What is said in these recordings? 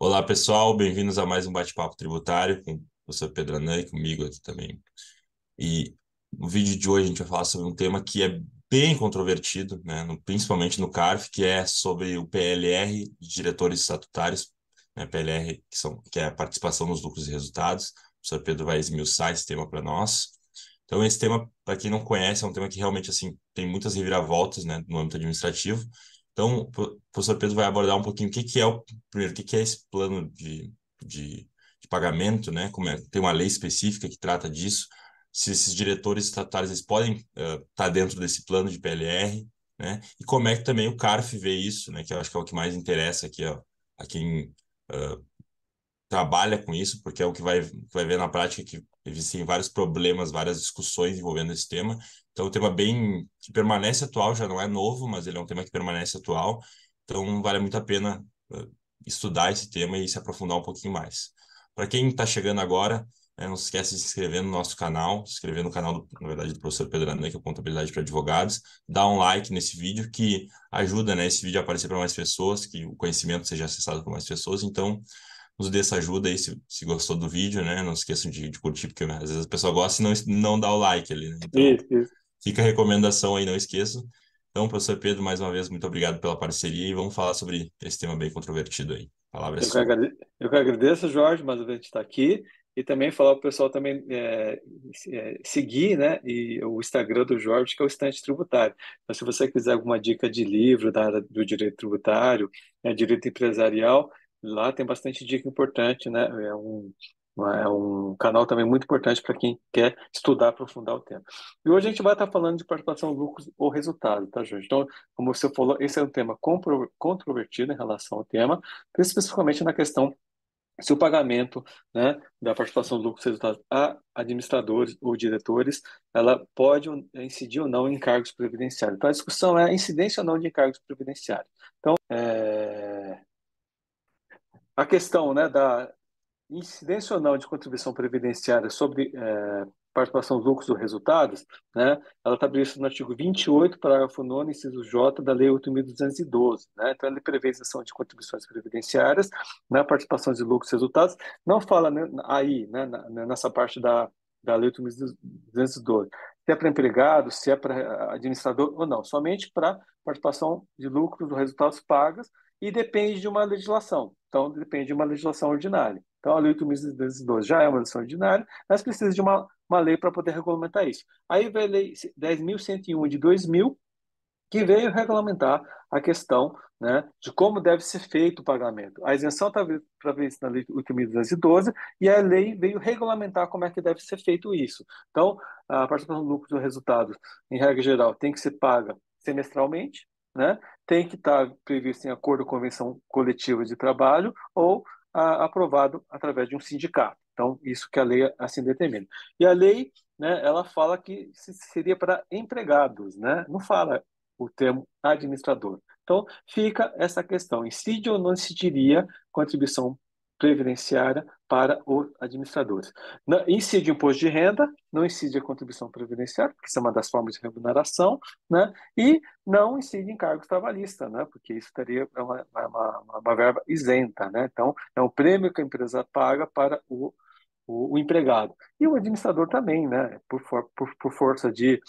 Olá, pessoal, bem-vindos a mais um bate-papo tributário com o professor Pedro Anan e comigo aqui também. E no vídeo de hoje a gente vai falar sobre um tema que é bem controvertido, né, no, principalmente no CARF, que é sobre o PLR de diretores estatutários, né, PLR, que, são, que é a participação nos lucros e resultados. O professor Pedro vai esmiuçar esse tema para nós. Então, esse tema, para quem não conhece, é um tema que realmente assim tem muitas reviravoltas né, no âmbito administrativo. Então, o professor Pedro vai abordar um pouquinho o que, que é o primeiro, o que, que é esse plano de, de, de pagamento, né? Como é, tem uma lei específica que trata disso, se esses diretores estatutários eles podem estar uh, tá dentro desse plano de PLR, né? E como é que também o CARF vê isso, né? Que eu acho que é o que mais interessa aqui, ó, a quem uh, trabalha com isso, porque é o que vai, vai ver na prática que existem vários problemas, várias discussões envolvendo esse tema. Então, é um tema bem que permanece atual, já não é novo, mas ele é um tema que permanece atual. Então, vale muito a pena uh, estudar esse tema e se aprofundar um pouquinho mais. Para quem está chegando agora, né, não se esqueça de se inscrever no nosso canal, se inscrever no canal, do, na verdade, do professor Pedro Anan, que é Contabilidade para Advogados, dá um like nesse vídeo que ajuda né, esse vídeo a aparecer para mais pessoas, que o conhecimento seja acessado por mais pessoas. Então, nos dê essa ajuda aí se, se gostou do vídeo, né? Não esqueçam de, de curtir, porque às vezes a pessoa gosta e não, não dá o like ali, né? Então, isso, isso. fica a recomendação aí, não esqueçam. Então, professor Pedro, mais uma vez, muito obrigado pela parceria e vamos falar sobre esse tema bem controvertido aí. Palavra eu, que agradeço, eu que agradeço, Jorge, mais uma vez estar aqui e também falar para o pessoal também é, é, seguir né, e o Instagram do Jorge, que é o Estante Tributário. Então, se você quiser alguma dica de livro da área do direito tributário, né, direito empresarial, Lá tem bastante dica importante, né? É um, é um canal também muito importante para quem quer estudar, aprofundar o tema. E hoje a gente vai estar falando de participação, lucros ou resultado, tá, Jorge? Então, como você falou, esse é um tema controvertido em relação ao tema, especificamente na questão se o pagamento né, da participação do lucro resultados a administradores ou diretores, ela pode incidir ou não em encargos previdenciários. Então, a discussão é a incidência ou não de encargos previdenciários. Então, é, a questão né, da incidência ou não de contribuição previdenciária sobre é, participação dos lucros ou resultados, né, ela está prevista no artigo 28, parágrafo 9, inciso J, da Lei 8.212. Né? Então, ele prevê isenção de contribuições previdenciárias na participação de lucros e resultados. Não fala né, aí, né, nessa parte da, da Lei 8.212, se é para empregado, se é para administrador ou não, somente para participação de lucros ou resultados pagas e depende de uma legislação. Então, depende de uma legislação ordinária. Então, a Lei 8.212 já é uma legislação ordinária, mas precisa de uma, uma lei para poder regulamentar isso. Aí veio a Lei 10.101 de 2000, que veio regulamentar a questão né, de como deve ser feito o pagamento. A isenção está prevista na Lei 8.212 e a lei veio regulamentar como é que deve ser feito isso. Então, a participação do lucro do resultado, em regra geral, tem que ser paga semestralmente, né, tem que estar previsto em acordo com a convenção coletiva de trabalho ou a, aprovado através de um sindicato. Então, isso que a lei assim determina. E a lei, né, ela fala que seria para empregados, né? Não fala o termo administrador. Então, fica essa questão: incide ou não incidiria contribuição previdenciária para os administradores. Incide o imposto de renda, não incide a contribuição previdenciária, porque isso é uma das formas de remuneração, né? e não incide encargos trabalhistas, né? porque isso teria é uma, é uma, uma, uma verba isenta. Né? Então, é um prêmio que a empresa paga para o, o, o empregado. E o administrador também, né? por, por, por força de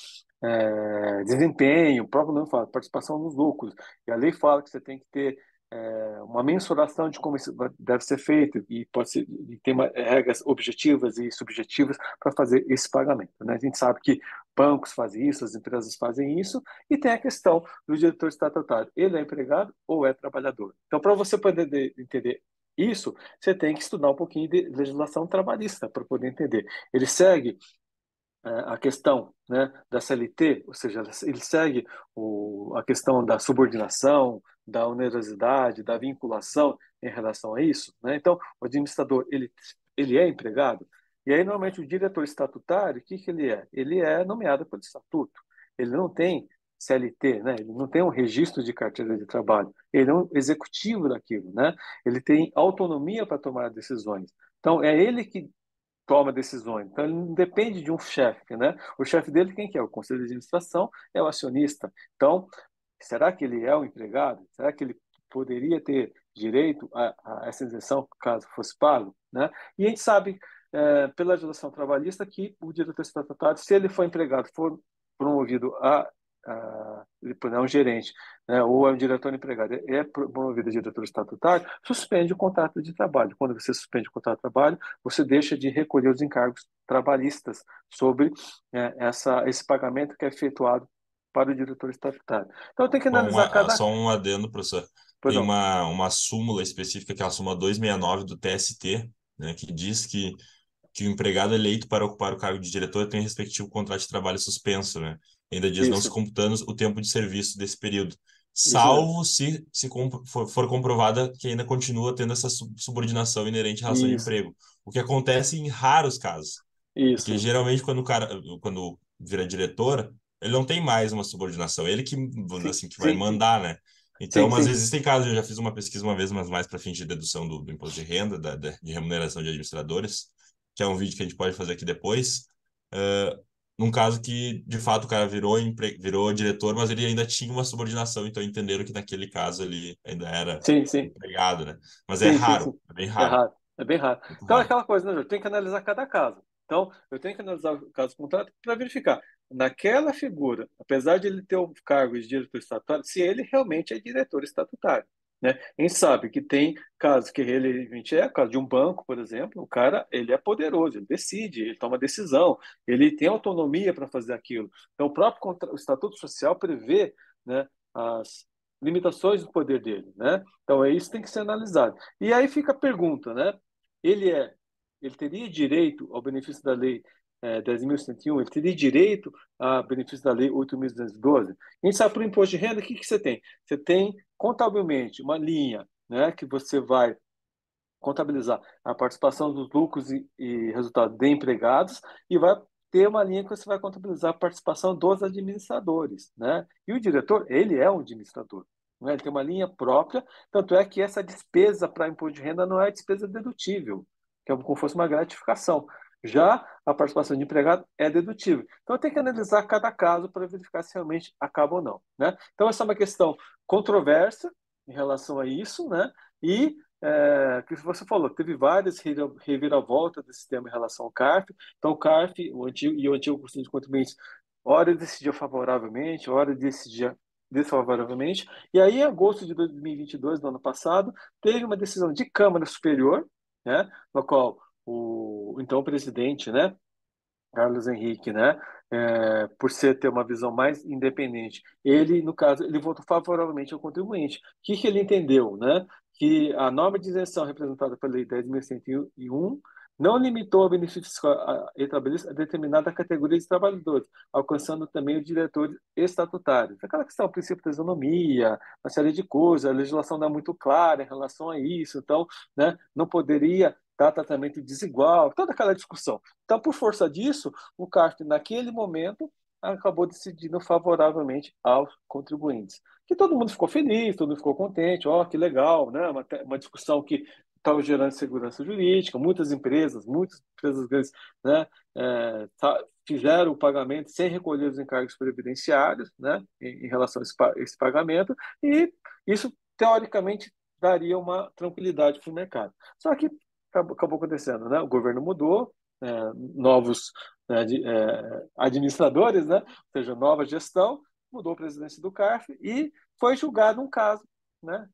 é, desempenho, o próprio nome fala, participação nos lucros. E a lei fala que você tem que ter é, uma mensuração de como isso deve ser feito e pode ser e tem uma, regras objetivas e subjetivas para fazer esse pagamento. Né? A gente sabe que bancos fazem isso, as empresas fazem isso e tem a questão do diretor estatutário. Ele é empregado ou é trabalhador? Então, para você poder entender isso, você tem que estudar um pouquinho de legislação trabalhista para poder entender. Ele segue é, a questão né, da CLT, ou seja, ele segue o, a questão da subordinação, da onerosidade, da vinculação em relação a isso. Né? Então, o administrador ele, ele é empregado, e aí normalmente o diretor estatutário, o que, que ele é? Ele é nomeado pelo estatuto. Ele não tem CLT, né? ele não tem um registro de carteira de trabalho, ele é um executivo daquilo, né? ele tem autonomia para tomar decisões. Então, é ele que toma decisões. Então, ele não depende de um chefe, né? O chefe dele, quem que é? O conselho de administração é o acionista. Então, será que ele é o empregado? Será que ele poderia ter direito a, a essa isenção caso fosse pago, né? E a gente sabe é, pela legislação trabalhista que o diretor estatutário, se ele for empregado, for promovido a, ele é um gerente, né, ou é um diretor empregado, é promovido a diretor estatutário, suspende o contrato de trabalho. Quando você suspende o contrato de trabalho, você deixa de recolher os encargos trabalhistas sobre é, essa, esse pagamento que é efetuado para o diretor estatutário. Então tem que analisar uma, cada... Só um adendo, professor. Pois tem uma, uma súmula específica, que é a súmula 269 do TST, né, que diz que que o empregado eleito para ocupar o cargo de diretor tem respectivo contrato de trabalho suspenso, né? Ainda diz Isso. não se computando o tempo de serviço desse período, salvo se, se for, for, comprovada que ainda continua tendo essa subordinação inerente à relação Isso. de emprego, o que acontece em raros casos. Isso. Porque geralmente quando o cara, quando vira diretor, ele não tem mais uma subordinação, ele que, assim, que vai mandar, né? Então, sim, mas sim. existem casos, eu já fiz uma pesquisa uma vez, mas mais para fim de dedução do, do imposto de renda, da, de remuneração de administradores, que é um vídeo que a gente pode fazer aqui depois, uh, num caso que, de fato, o cara virou, empre... virou diretor, mas ele ainda tinha uma subordinação, então entenderam que naquele caso ele ainda era sim, sim. empregado, né? Mas é raro, é bem raro. É, raro. é bem raro. Muito então, raro. é aquela coisa, né, eu tenho que analisar cada caso. Então, eu tenho que analisar o caso contrato para verificar, naquela figura, apesar de ele ter o cargo de diretor estatutário, se ele realmente é diretor estatutário. Né? A gente sabe que tem casos que realmente é, caso de um banco, por exemplo, o cara ele é poderoso, ele decide, ele toma decisão, ele tem autonomia para fazer aquilo. Então, o próprio o Estatuto Social prevê né, as limitações do poder dele. Né? Então, é isso que tem que ser analisado. E aí fica a pergunta, né? Ele é, ele teria direito ao benefício da lei é, 10.101, ele teria direito a benefício da lei 8.212? A gente sabe para o imposto de renda, o que, que você tem? Você tem contabilmente uma linha né, que você vai contabilizar a participação dos lucros e, e resultados de empregados e vai ter uma linha que você vai contabilizar a participação dos administradores, né? E o diretor, ele é um administrador, né? ele tem uma linha própria, tanto é que essa despesa para imposto de renda não é despesa dedutível, que é como se fosse uma gratificação. Já a participação de empregado é dedutível. Então, tem que analisar cada caso para verificar se realmente acaba ou não. Né? Então, essa é uma questão controversa em relação a isso, né? e é, que você falou, teve várias reviravoltas desse sistema em relação ao CARF. Então, o CARF o antigo, e o antigo curso de contribuintes, hora decidia favoravelmente, hora decidia desfavoravelmente. E aí, em agosto de 2022, do ano passado, teve uma decisão de Câmara Superior, né, no qual o então presidente, né, Carlos Henrique, né, é, por ser ter uma visão mais independente, ele, no caso, ele votou favoravelmente ao contribuinte. O que, que ele entendeu, né? Que a norma de isenção representada pela Lei 10.101 não limitou o benefício fiscal a determinada categoria de trabalhadores, alcançando também os diretores estatutários. Aquela questão, o princípio da isonomia, uma série de coisas, a legislação não é muito clara em relação a isso, então, né, não poderia dar tratamento desigual, toda aquela discussão. Então, por força disso, o CARF, naquele momento, acabou decidindo favoravelmente aos contribuintes. Que todo mundo ficou feliz, todo mundo ficou contente, ó, oh, que legal, né? Uma, uma discussão que estava gerando segurança jurídica, muitas empresas, muitas empresas grandes, né, é, tá, fizeram o pagamento sem recolher os encargos previdenciários, né, em, em relação a esse, esse, pagamento, e isso, teoricamente, daria uma tranquilidade para o mercado. Só que acabou, acontecendo, né? O governo mudou, é, novos né, de, é, administradores, né? Ou seja, nova gestão, mudou a presidência do CARF e foi julgado um caso, né?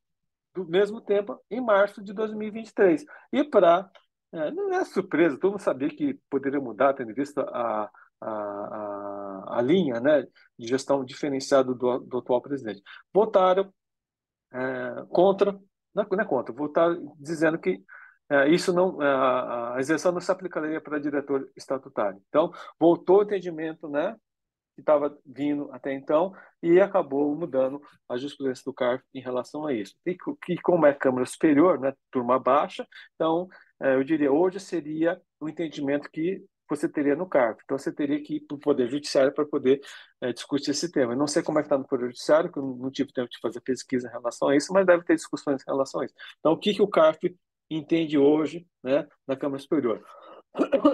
Do mesmo tempo, em março de 2023. E para é, não é surpresa, todo mundo sabia que poderia mudar, tendo visto a, a, a, a linha né, de gestão diferenciada do, do atual presidente. Votaram é, contra, não é contra, votaram dizendo que é, isso não, é, a isenção não se aplicaria para diretor estatutário. Então, voltou o entendimento, né, que estava vindo até então e acabou mudando a jurisprudência do CARF em relação a isso. E que, como é Câmara Superior, né, turma baixa, então, é, eu diria, hoje seria o entendimento que você teria no CARF. Então, você teria que ir para o Poder Judiciário para poder é, discutir esse tema. Eu não sei como é que está no Poder Judiciário, que eu não tive tempo de fazer pesquisa em relação a isso, mas deve ter discussões em relação a isso. Então, o que, que o CARF entende hoje né, na Câmara Superior.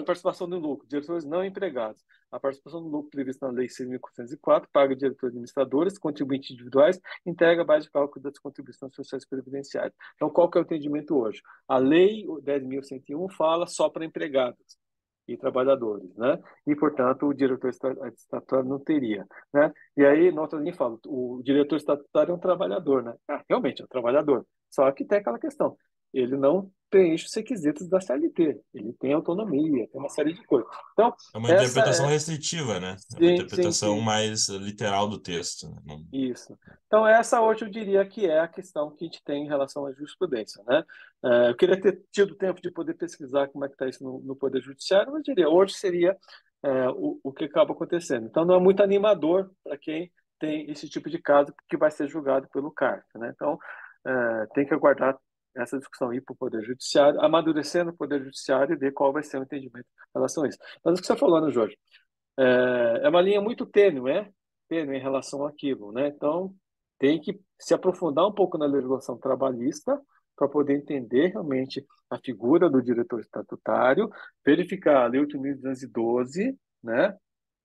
participação no lucro, diretores não empregados. A participação no lucro prevista na Lei 6.404 paga diretores administradores, contribuintes individuais, integra a base de cálculo das contribuições sociais previdenciárias. Então, qual que é o entendimento hoje? A Lei 10.101 fala só para empregados e trabalhadores, né? E, portanto, o diretor estatutário não teria, né? E aí, nota linha fala, o diretor estatutário é um trabalhador, né? Ah, realmente, é um trabalhador. Só que tem aquela questão, ele não preenche os requisitos da CLT. Ele tem autonomia, tem uma série de coisas. Então, é uma interpretação é... restritiva, né? É uma sim, interpretação sim, sim. mais literal do texto. Né? Isso. Então, essa hoje eu diria que é a questão que a gente tem em relação à jurisprudência, né? É, eu queria ter tido tempo de poder pesquisar como é que está isso no, no, Poder Judiciário, mas eu diria, hoje seria é, o, o que acaba acontecendo. Então, não é muito animador para quem tem esse tipo de caso que vai ser julgado pelo CARF, né? Então, é, tem que aguardar essa discussão ir para o Poder Judiciário, amadurecendo o Poder Judiciário e ver qual vai ser o entendimento em relação a isso. Mas o que você falou, né, Jorge? É, é uma linha muito tênue, é? Tênue em relação àquilo, né? Então, tem que se aprofundar um pouco na legislação trabalhista para poder entender realmente a figura do diretor estatutário, verificar a Lei 8.212, né?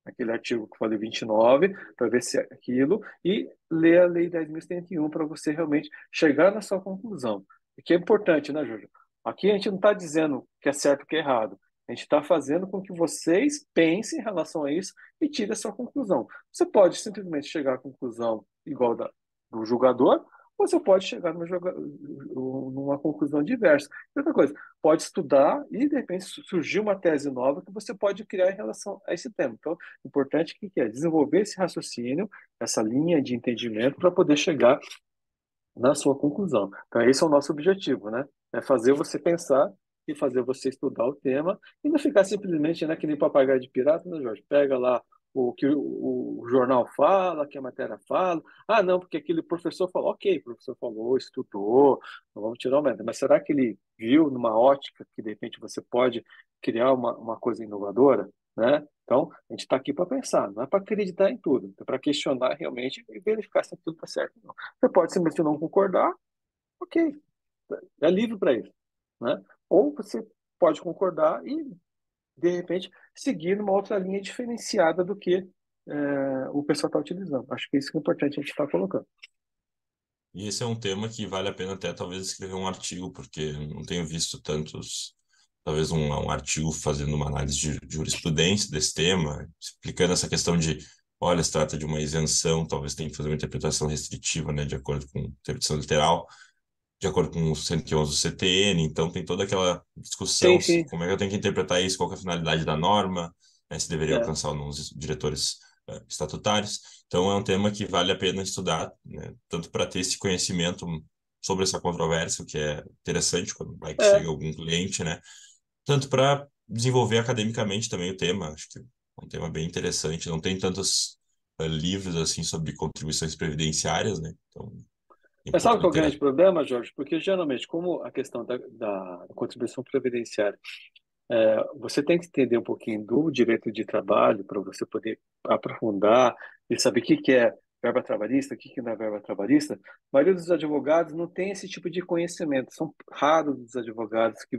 aquele artigo que eu falei 29, para ver se é aquilo, e ler a Lei 10.071 para você realmente chegar na sua conclusão. Que é importante, né, Júlio? Aqui a gente não está dizendo que é certo ou que é errado. A gente está fazendo com que vocês pensem em relação a isso e tirem a sua conclusão. Você pode simplesmente chegar à conclusão igual da, do julgador, ou você pode chegar numa, numa conclusão diversa. Outra coisa, pode estudar e, de repente, surgir uma tese nova que você pode criar em relação a esse tema. Então, o importante é que é desenvolver esse raciocínio, essa linha de entendimento para poder chegar na sua conclusão. Então, esse é o nosso objetivo, né? É fazer você pensar e fazer você estudar o tema e não ficar simplesmente né, que nem papagaio de pirata, né, Jorge? Pega lá o que o, o, jornal fala, que a matéria fala. Ah, não, porque aquele professor falou, ok, o professor falou, estudou, não vamos tirar o mérito. Mas será que ele viu numa ótica que de repente você pode criar uma, uma coisa inovadora? Né? Então, a gente está aqui para pensar, não é para acreditar em tudo, é para questionar realmente e verificar se tudo está certo ou não. Você pode simplesmente não concordar, ok, é livre para isso. Né? Ou você pode concordar e, de repente, seguir numa outra linha diferenciada do que é, o pessoal está utilizando. Acho que isso é importante a gente estar tá colocando. E esse é um tema que vale a pena até talvez escrever um artigo, porque não tenho visto tantos talvez um, um artigo fazendo uma análise de, de jurisprudência desse tema, explicando essa questão de, olha, se trata de uma isenção, talvez tenha que fazer uma interpretação restritiva, né, de acordo com a interpretação literal, de acordo com o 111 do CTN, então tem toda aquela discussão, sim, sim. como é que eu tenho que interpretar isso, qual é a finalidade da norma, né, se deveria é. alcançar ou não os diretores uh, estatutários. Então é um tema que vale a pena estudar, né, tanto para ter esse conhecimento sobre essa controvérsia, que é interessante quando vai que é. chega algum cliente, né, tanto para desenvolver academicamente também o tema. Acho que é um tema bem interessante. Não tem tantos uh, livros assim sobre contribuições previdenciárias, né? Então, mas sabe qual é o grande problema, Jorge? Porque geralmente, como a questão da, da contribuição previdenciária, é, você tem que entender um pouquinho do direito de trabalho para você poder aprofundar e saber o que, que é verba trabalhista, o que, que não é verba trabalhista. A maioria dos advogados não tem esse tipo de conhecimento. São raros os advogados que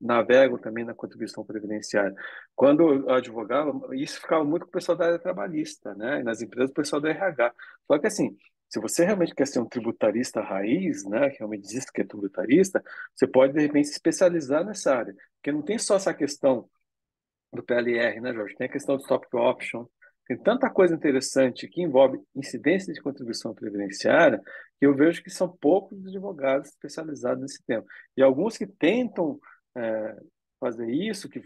navegam também na contribuição previdenciária. Quando eu advogava, isso ficava muito com o pessoal da área trabalhista, né? E nas empresas, o pessoal do RH. Só que assim, se você realmente quer ser um tributarista raiz, né, que realmente diz que é tributarista, você pode, de repente, se especializar nessa área. Porque não tem só essa questão do PLR, né, Jorge? Tem a questão do stop option, tem tanta coisa interessante que envolve incidência de contribuição previdenciária que eu vejo que são poucos advogados especializados nesse tema. E alguns que tentam é, fazer isso, que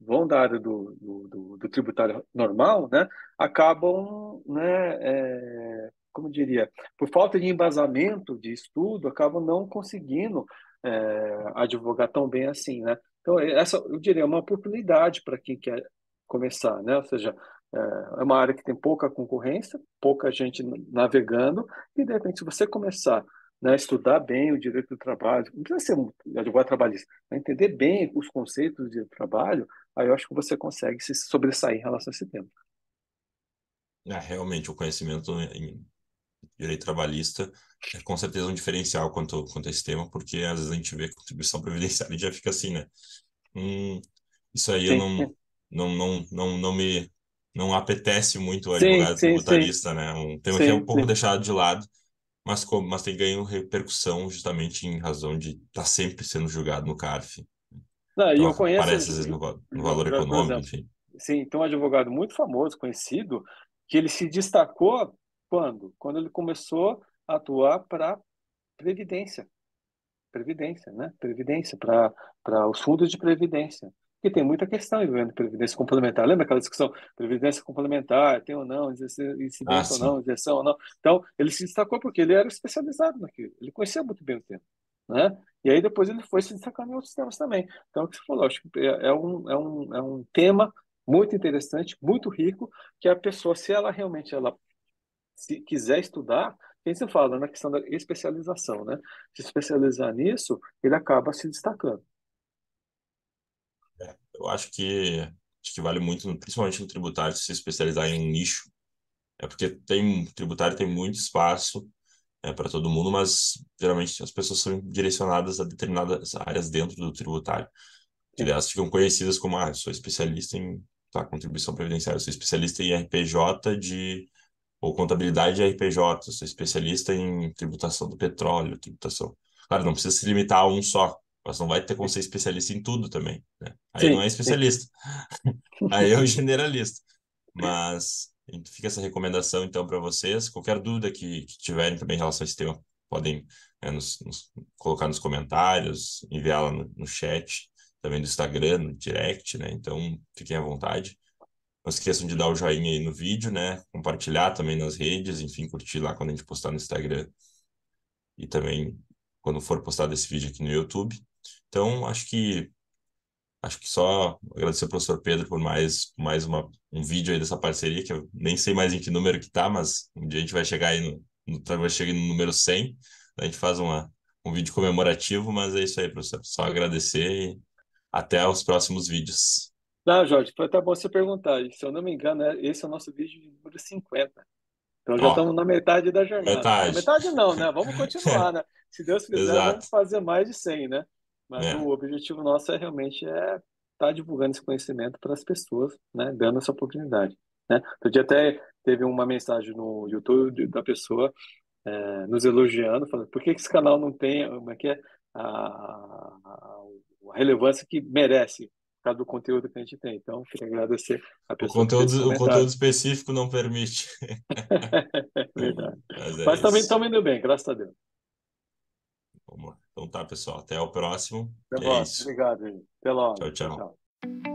vão da área do, do, do, do tributário normal, né, acabam, né, é, como diria, por falta de embasamento de estudo, acabam não conseguindo é, advogar tão bem assim, né? Então, essa, eu diria, é uma oportunidade para quem quer começar, né? Ou seja, é, é uma área que tem pouca concorrência, pouca gente navegando, e de repente, se você começar né, estudar bem o direito do trabalho, não precisa ser um advogado trabalhista, mas entender bem os conceitos de trabalho, aí eu acho que você consegue se sobressair em relação a esse tema. É, realmente, o conhecimento em direito trabalhista é com certeza um diferencial quanto, quanto a esse tema, porque às vezes a gente vê contribuição previdenciária e já fica assim, né? Hum, Isso aí sim, eu não, não, não, não, não me não apetece muito o advogado sim, tributarista, sim. né? Um tema que é um pouco deixado de lado, mas, como, mas tem ganho repercussão justamente em razão de estar tá sempre sendo julgado no CARF. Não, então, eu conheço, aparece às vezes no, no valor econômico, exemplo, enfim. Sim, tem um advogado muito famoso, conhecido, que ele se destacou quando? Quando ele começou a atuar para previdência. Previdência, né? Previdência, para os fundos de previdência. Porque tem muita questão envolvendo previdência complementar. Lembra aquela discussão? Previdência complementar, tem ou não, incidência ah, ou não, isenção ou não. Então, ele se destacou porque ele era especializado naquilo. Ele conhecia muito bem o tema. Né? E aí depois ele foi se destacando em outros temas também. Então, o que você falou, acho que é, é um, é, um, é um tema muito interessante, muito rico, que a pessoa, se ela realmente ela se quiser estudar, quem se fala na questão da especialização, né? Se especializar nisso, ele acaba se destacando. Eu acho que acho que vale muito, principalmente no tributário, se especializar em nicho. É porque tem tributário tem muito espaço é, para todo mundo, mas geralmente as pessoas são direcionadas a determinadas áreas dentro do tributário. Que elas ficam conhecidas como, ah, sou especialista em tá, contribuição previdenciária, sou especialista em RPJ de ou contabilidade de RPJ, sou especialista em tributação do petróleo, tributação. Claro, não precisa se limitar a um só, mas não vai ter como ser especialista em tudo também, né? Aí sim, não é especialista. Aí é o generalista. Mas fica essa recomendação então para vocês. Qualquer dúvida que, que, tiverem também em relação a esse tema, podem né, nos, nos, colocar nos comentários, enviar lá no, no chat, também do Instagram, no direct, né? Então fiquem à vontade. Não esqueçam de dar o joinha aí no vídeo, né? Compartilhar também nas redes, enfim, curtir lá quando a gente postar no Instagram. E também quando for postado esse vídeo aqui no YouTube. Então, acho que acho que só agradecer ao professor Pedro por mais, mais uma, um vídeo aí dessa parceria, que eu nem sei mais em que número que tá, mas um dia a gente vai chegar aí no, no vai chegar no número 100, a gente faz uma, um vídeo comemorativo, mas é isso aí, professor. Só agradecer e até os próximos vídeos. Não, Jorge, foi até bom você perguntar. Se eu não me engano, é, esse é o nosso vídeo número 50. Então já estamos na metade da jornada. Metade. Na metade não, né? Vamos continuar, né? Se Deus quiser, Exato. vamos fazer mais de 100, né? Mas é. o objetivo nosso é realmente é estar tá divulgando esse conhecimento para as pessoas, né? Dando essa oportunidade. Né? Outro dia até teve uma mensagem no YouTube da pessoa é, nos elogiando, falando por que esse canal não tem como é que é, a, a, a relevância que merece por causa do conteúdo que a gente tem. Então, queria agradecer a pessoa. O conteúdo, o conteúdo específico não permite. Verdade. Mas, é Mas também estamos indo bem, graças a Deus. Vamos lá. Então tá, pessoal. Até o próximo. Até é Obrigado, gente. Até logo. tchau. tchau. tchau.